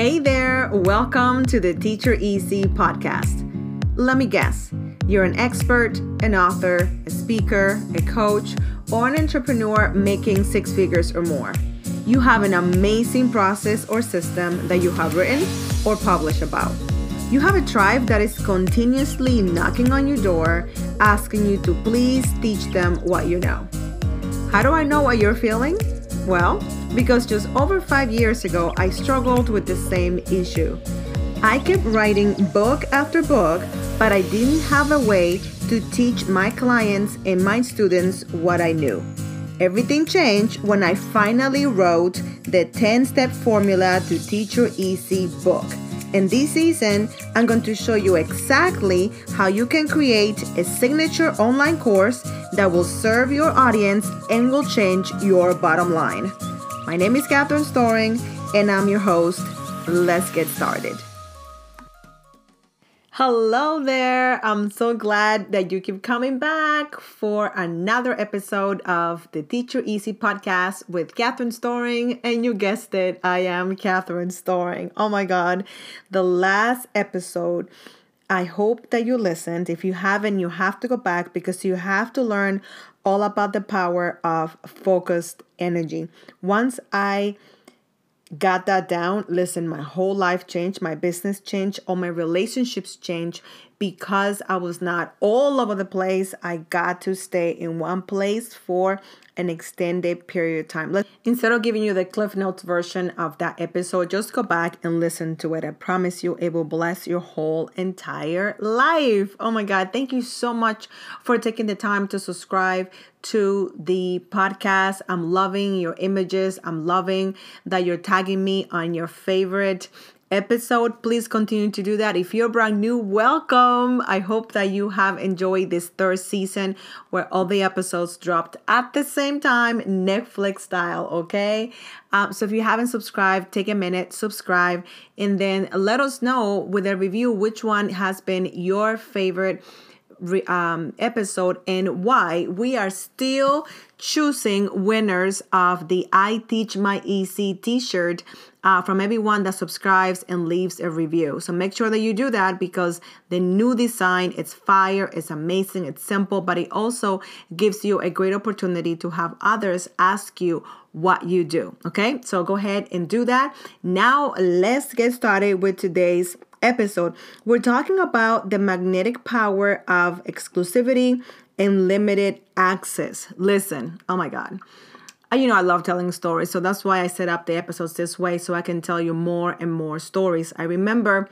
Hey there, welcome to the Teach It Easy podcast. Let me guess, you're an expert, an author, a speaker, a coach, or an entrepreneur making six figures or more. You have an amazing process or system that you have written or published about. You have a tribe that is continuously knocking on your door, asking you to please teach them what you know. How do I know what you're feeling? Well, because just over five years ago, I struggled with the same issue. I kept writing book after book, but I didn't have a way to teach my clients and my students what I knew. Everything changed when I finally wrote the 10 step formula to Teach It Easy book. In this season, I'm going to show you exactly how you can create a signature online course that will serve your audience and will change your bottom line. My name is Catherine Storing, and I'm your host. Let's get started. Hello there. I'm so glad that you keep coming back for another episode of the Teach It Easy podcast with Catherine Storing. And you guessed it, I am Catherine Storing. Oh my God. The last episode, I hope that you listened. If you haven't, you have to go back because you have to learn all about the power of focused energy. Once I got that down, listen, my whole life changed, my business changed, all my relationships changed because I was not all over the place. I got to stay in one place for an extended period of time. Instead of giving you the Cliff Notes version of that episode, just go back and listen to it. I promise you, it will bless your whole entire life. Oh my God. Thank you so much for taking the time to subscribe to the podcast. I'm loving your images. I'm loving that you're tagging me on your favorite episode. Please continue to do that. If you're brand new, welcome. I hope that you have enjoyed this third season where all the episodes dropped at the same time, Netflix style, okay? Um, so if you haven't subscribed, take a minute, subscribe, and then let us know with a review which one has been your favorite um, episode and why we are still choosing winners of the I Teach My Easy t shirt uh, from everyone that subscribes and leaves a review. So make sure that you do that because the new design, it's fire, it's amazing, it's simple, but it also gives you a great opportunity to have others ask you what you do. Okay, so go ahead and do that. Now let's get started with today's episode. We're talking about the magnetic power of exclusivity and limited access. Listen, oh my God you know, I love telling stories. So that's why I set up the episodes this way so I can tell you more and more stories. I remember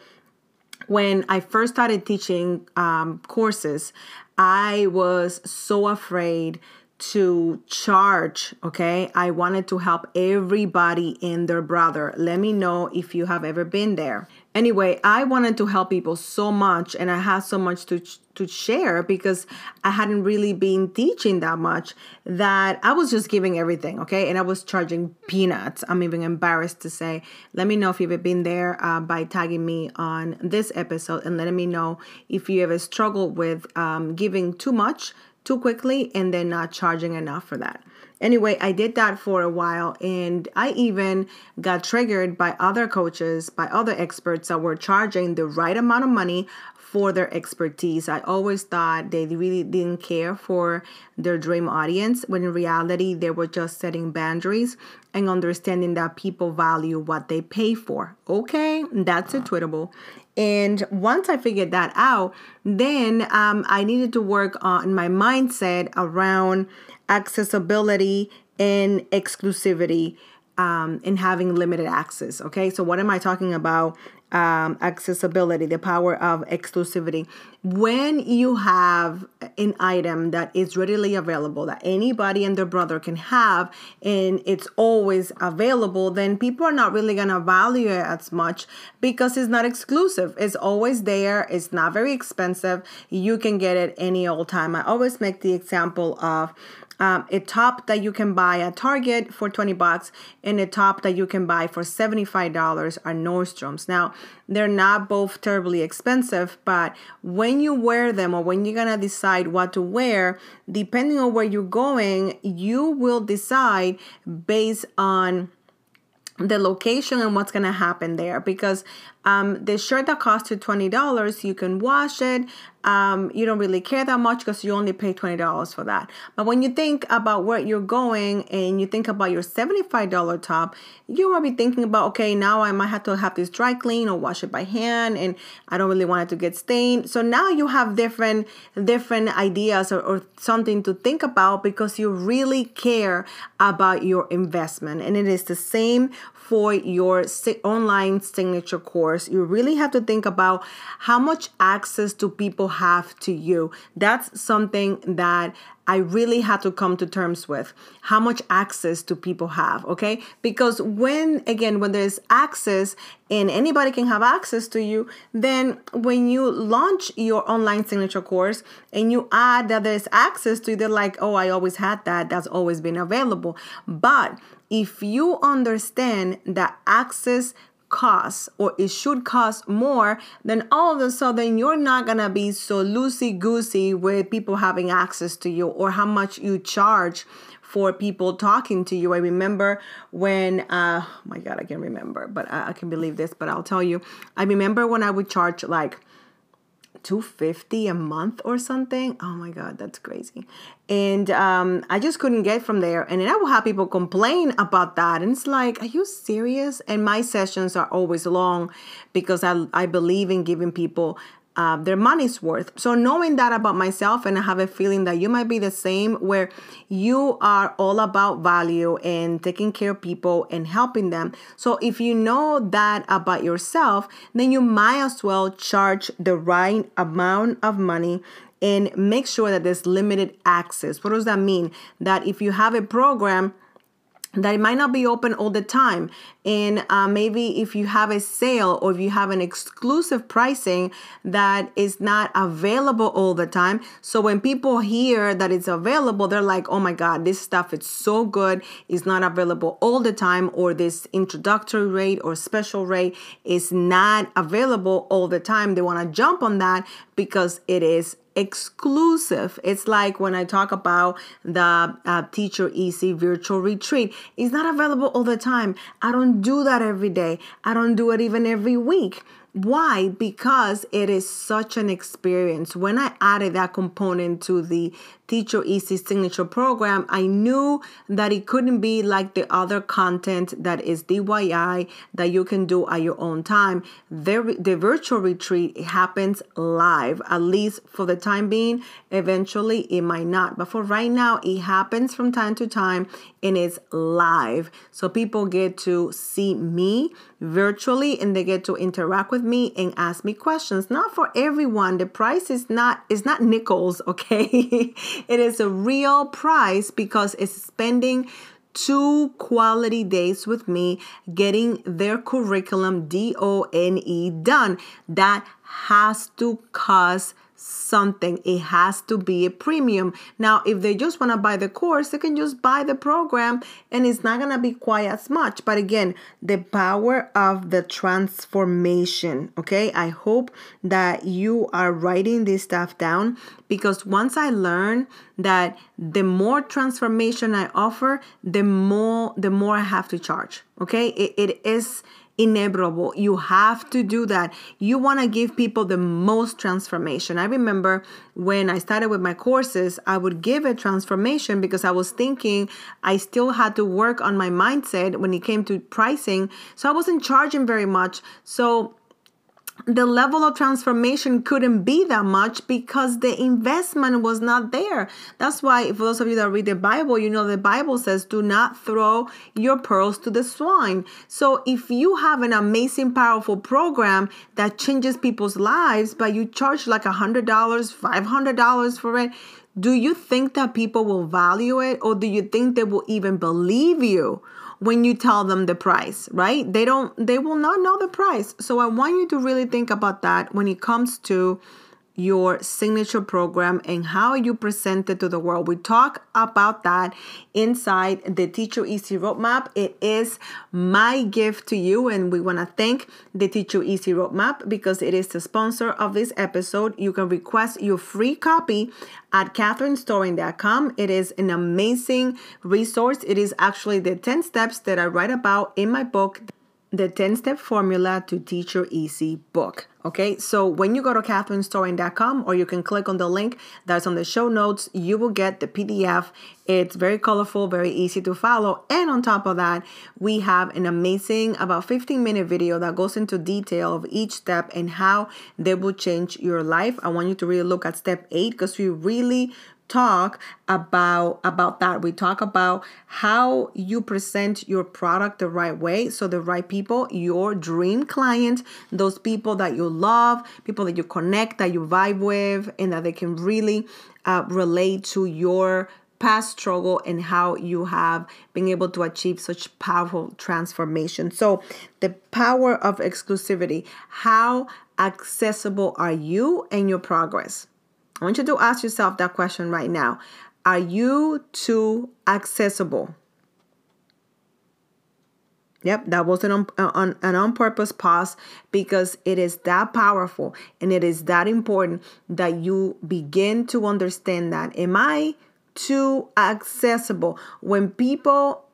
when I first started teaching um, courses, I was so afraid to charge. Okay. I wanted to help everybody and their brother. Let me know if you have ever been there. Anyway, I wanted to help people so much and I had so much to to share because I hadn't really been teaching that much that I was just giving everything, okay? And I was charging peanuts. I'm even embarrassed to say. Let me know if you've been there uh, by tagging me on this episode and letting me know if you ever struggled with um, giving too much too quickly and then not charging enough for that. Anyway, I did that for a while and I even got triggered by other coaches, by other experts that were charging the right amount of money for their expertise. I always thought they really didn't care for their dream audience when in reality they were just setting boundaries and understanding that people value what they pay for. Okay, that's a tweetable. And once I figured that out, then um, I needed to work on my mindset around accessibility and exclusivity um, and having limited access. Okay, so what am I talking about? Um, accessibility, the power of exclusivity. When you have an item that is readily available, that anybody and their brother can have, and it's always available, then people are not really to value it as much because it's not exclusive. It's always there, it's not very expensive. You can get it any old time. I always make the example of um, a top that you can buy at Target for 20 bucks and a top that you can buy for $75 are Nordstrom's. Now, they're not both terribly expensive, but when you wear them or when you're gonna decide what to wear, depending on where you're going, you will decide based on the location and what's going to happen there because um, the shirt that costs you $20 you can wash it um, you don't really care that much because you only pay $20 for that. But when you think about where you're going and you think about your $75 top you might be thinking about okay now i might have to have this dry clean or wash it by hand and i don't really want it to get stained. So now you have different different ideas or, or something to think about because you really care about your investment. And it is the same for your online signature course, you really have to think about how much access do people have to you. That's something that I really had to come to terms with. How much access do people have? Okay. Because when, again, when there's access and anybody can have access to you, then when you launch your online signature course and you add that there's access to you, they're like, oh, I always had that. That's always been available. But if you understand that access costs or it should cost more, then all of a sudden you're not gonna be so loosey goosey with people having access to you or how much you charge for people talking to you. I remember when, uh, oh my God, I can't remember, but I, I can believe this, but I'll tell you. I remember when I would charge like 250 a month or something? Oh my god that's crazy. And um, i just couldn't get from there. And then i will have people complain about that. And it's like are you serious? And my sessions are always long because i, I believe in giving people uh, their money's worth. So, knowing that about myself, and I have a feeling that you might be the same, where you are all about value and taking care of people and helping them. So, if you know that about yourself, then you might as well charge the right amount of money and make sure that there's limited access. What does that mean? That if you have a program, that it might not be open all the time. And uh, maybe if you have a sale or if you have an exclusive pricing that is not available all the time. So when people hear that it's available they're like oh my god this stuff is so good. It's not available all the time or this introductory rate or special rate is not available all the time. They want to jump on that because it is exclusive. It's like when I talk about the uh, Teach It Easy virtual retreat. It's not available all the time. I don't do that every day. I don't do it even every week. Why? Because it is such an experience. When I added that component to the Teach It Easy signature program, I knew that it couldn't be like the other content that is DIY that you can do at your own time. The, the virtual retreat happens live, at least for the time being. Eventually, it might not, but for right now, it happens from time to time and it's live. So people get to see me virtually and they get to interact with me and ask me questions. Not for everyone. The price is not is not nickels, okay? it is a real price because it's spending two quality days with me getting their curriculum D O N E done. That has to cost something. It has to be a premium. Now, if they just want to buy the course, they can just buy the program and it's not going to be quite as much. But again, the power of the transformation. Okay. I hope that you are writing this stuff down because once I learn that the more transformation I offer, the more the more I have to charge. Okay. it, it is inevitable. You have to do that. You want to give people the most transformation. I remember when I started with my courses, I would give a transformation because I was thinking I still had to work on my mindset when it came to pricing. So I wasn't charging very much. So the level of transformation couldn't be that much because the investment was not there. That's why, for those of you that read the Bible, you know the Bible says, do not throw your pearls to the swine. So, if you have an amazing, powerful program that changes people's lives, but you charge like a $100, $500 for it, do you think that people will value it or do you think they will even believe you? When you tell them the price, right? They don't they will not know the price. So I want you to really think about that when it comes to your signature program and how you present it to the world. We talk about that inside the Teach It Easy Roadmap. It is my gift to you, and we want to thank the Teach It Easy Roadmap because it is the sponsor of this episode. You can request your free copy at catherinestoring.com. It is an amazing resource. It is actually the 10 steps that I write about in my book the 10 step formula to Teach It Easy book. Okay, so when you go to catherinestoring.com or you can click on the link that's on the show notes, you will get the PDF. It's very colorful, very easy to follow. And on top of that, we have an amazing about 15 minute video that goes into detail of each step and how they will change your life. I want you to really look at step eight because we really talk about about that. We talk about how you present your product the right way so the right people your dream client those people that you love people that you connect that you vibe with and that they can really uh, relate to your past struggle and how you have been able to achieve such powerful transformation. So the power of exclusivity. How accessible are you and your progress I want you to ask yourself that question right now. Are you too accessible? Yep, that was an uh, on, an on purpose pause because it is that powerful and it is that important that you begin to understand that. Am I too accessible? When people,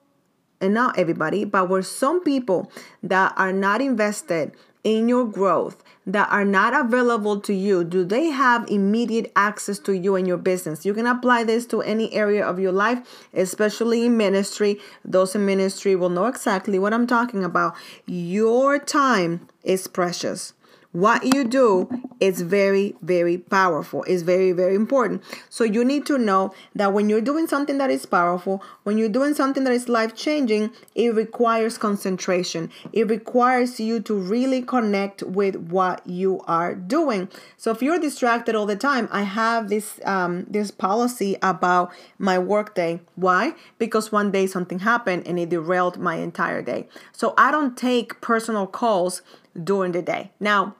and not everybody, but where some people that are not invested in your growth that are not available to you, do they have immediate access to you and your business? You can apply this to any area of your life, especially in ministry. Those in ministry will know exactly what I'm talking about. Your time is precious what you do is very, very powerful. It's very, very important. So you need to know that when you're doing something that is powerful, when you're doing something that is life changing, it requires concentration. It requires you to really connect with what you are doing. So if you're distracted all the time, I have this um, this policy about my workday. Why? Because one day something happened and it derailed my entire day. So I don't take personal calls during the day. Now,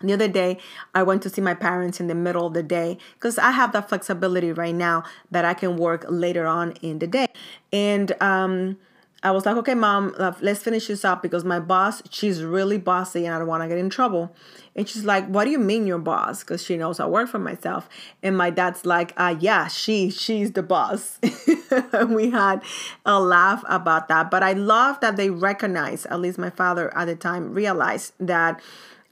the other day, I went to see my parents in the middle of the day because I have that flexibility right now that I can work later on in the day. And um, I was like, okay, mom, let's finish this up because my boss, she's really bossy and I don't want to get in trouble. And she's like, what do you mean your boss? Because she knows I work for myself. And my dad's like, uh, yeah, she, she's the boss. we had a laugh about that. But I love that they recognize, at least my father at the time realized that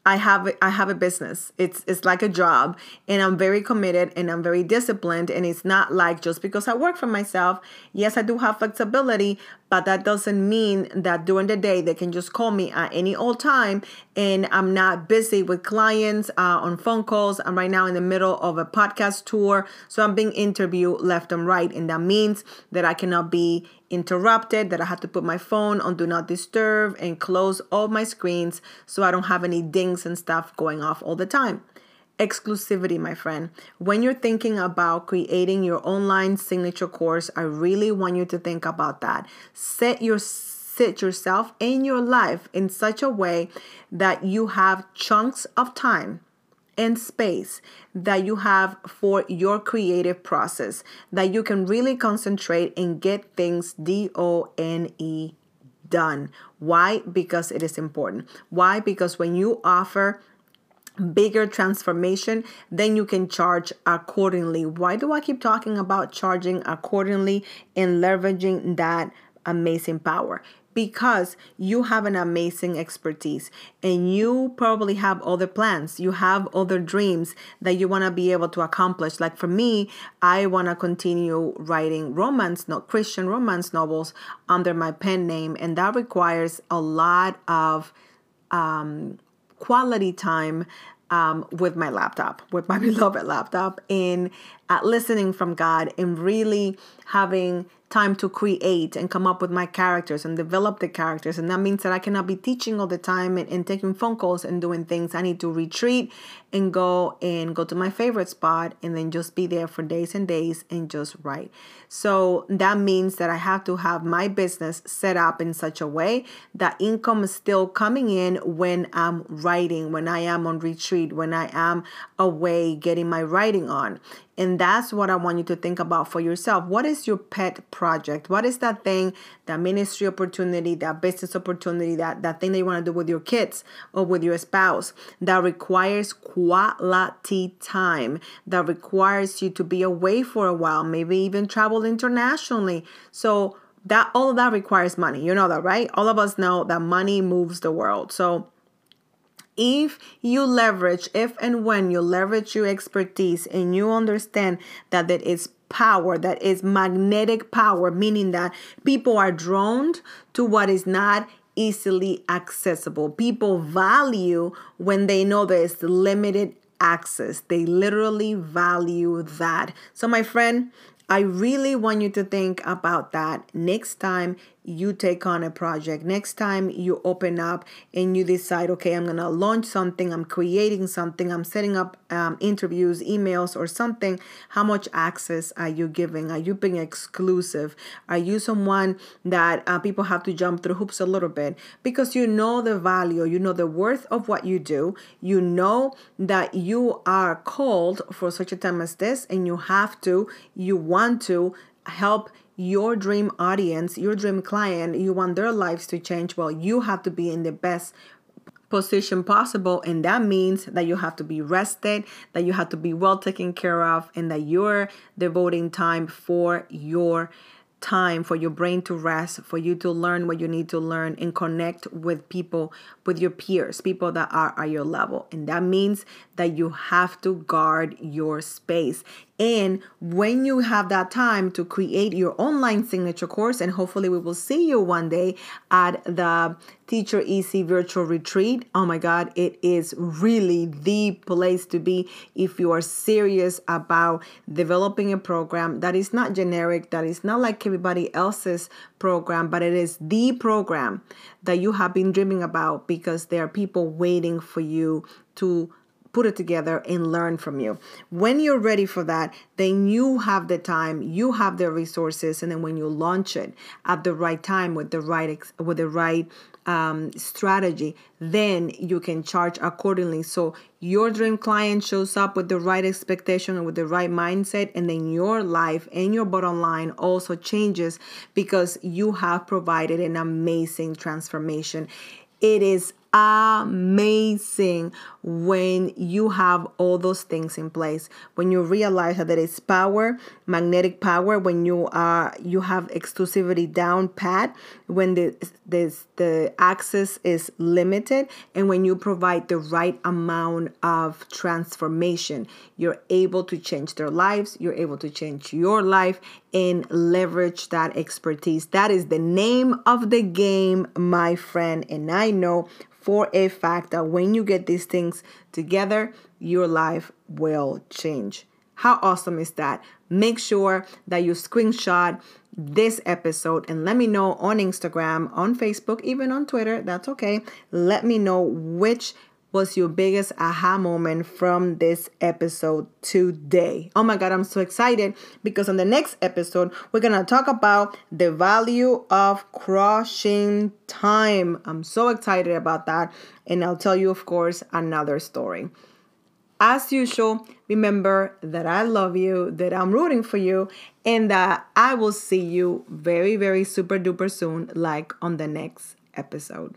I have I have a business. It's it's like a job and I'm very committed and I'm very disciplined and it's not like just because I work for myself. Yes, I do have flexibility, but that doesn't mean that during the day they can just call me at any old time and I'm not busy with clients uh, on phone calls. I'm right now in the middle of a podcast tour, so I'm being interviewed left and right, and that means that I cannot be interrupted, that I have to put my phone on do not disturb and close all my screens so I don't have any dings and stuff going off all the time exclusivity, my friend. When you're thinking about creating your online signature course, I really want you to think about that. Set your sit yourself in your life in such a way that you have chunks of time and space that you have for your creative process that you can really concentrate and get things D O N E done. Why? Because it is important. Why? Because when you offer bigger transformation, then you can charge accordingly. Why do I keep talking about charging accordingly and leveraging that amazing power? Because you have an amazing expertise and you probably have other plans. You have other dreams that you want to be able to accomplish. Like for me, I want to continue writing romance, not Christian romance novels under my pen name, and that requires a lot of um, quality time um, with my laptop, with my beloved laptop. And at listening from God and really having time to create and come up with my characters and develop the characters. And that means that I cannot be teaching all the time and, and, taking phone calls and doing things. I need to retreat and go and go to my favorite spot and then just be there for days and days and just write. So that means that I have to have my business set up in such a way that income is still coming in when I'm writing, when I am on retreat, when I am away getting my writing on. And that's what I want you to think about for yourself. What is your pet project? What is that thing, that ministry opportunity, that business opportunity, that, that thing that you want to do with your kids or with your spouse that requires quality time, that requires you to be away for a while, maybe even travel internationally. So that all of that requires money. You know that, right? All of us know that money moves the world. So if you leverage, if and when you leverage your expertise and you understand that there is power, that is magnetic power, meaning that people are drawn to what is not easily accessible. People value when they know there's limited access. They literally value that. So, my friend, I really want you to think about that next time you take on a project. Next time you open up and you decide, okay, I'm going to launch something, I'm creating something, I'm setting up um, interviews, emails, or something, how much access are you giving? Are you being exclusive? Are you someone that uh, people have to jump through hoops a little bit? Because you know the value, you know the worth of what you do, you know that you are called for such a time as this, and you have to, you want to help your dream audience, your dream client, you want their lives to change, well, you have to be in the best position possible and that means that you have to be rested that you have to be well taken care of and that you're devoting time for your time for your brain to rest, for you to learn what you need to learn and connect with people, with your peers, people that are at your level. And that means that you have to guard your space. And when you have that time to create your online signature course, and hopefully we will see you one day at the Teach It Easy virtual retreat. Oh my God, it is really the place to be if you are serious about developing a program that is not generic, that is not like everybody else's program, but it is the program that you have been dreaming about because there are people waiting for you to put it together and learn from you. When you're ready for that, then you have the time, you have the resources, and then when you launch it at the right time with the right with the right um, strategy, then you can charge accordingly. So your dream client shows up with the right expectation and with the right mindset, and then your life and your bottom line also changes because you have provided an amazing transformation. It is amazing when you have all those things in place. When you realize that there is power magnetic power when you are you have exclusivity down pat when the this the access is limited and when you provide the right amount of transformation. You're able to change their lives. You're able to change your life and leverage that expertise that is the name of the game my friend and i know for a fact that when you get these things together, your life will change. How awesome is that? Make sure that you screenshot this episode and let me know on Instagram, on Facebook, even on Twitter. That's okay. Let me know which was your biggest aha moment from this episode today? Oh my God, I'm so excited because on the next episode, we're going to talk about the value of crushing time. I'm so excited about that. And I'll tell you, of course, another story. As usual, remember that I love you, that I'm rooting for you, and that I will see you very, very super duper soon, like on the next episode.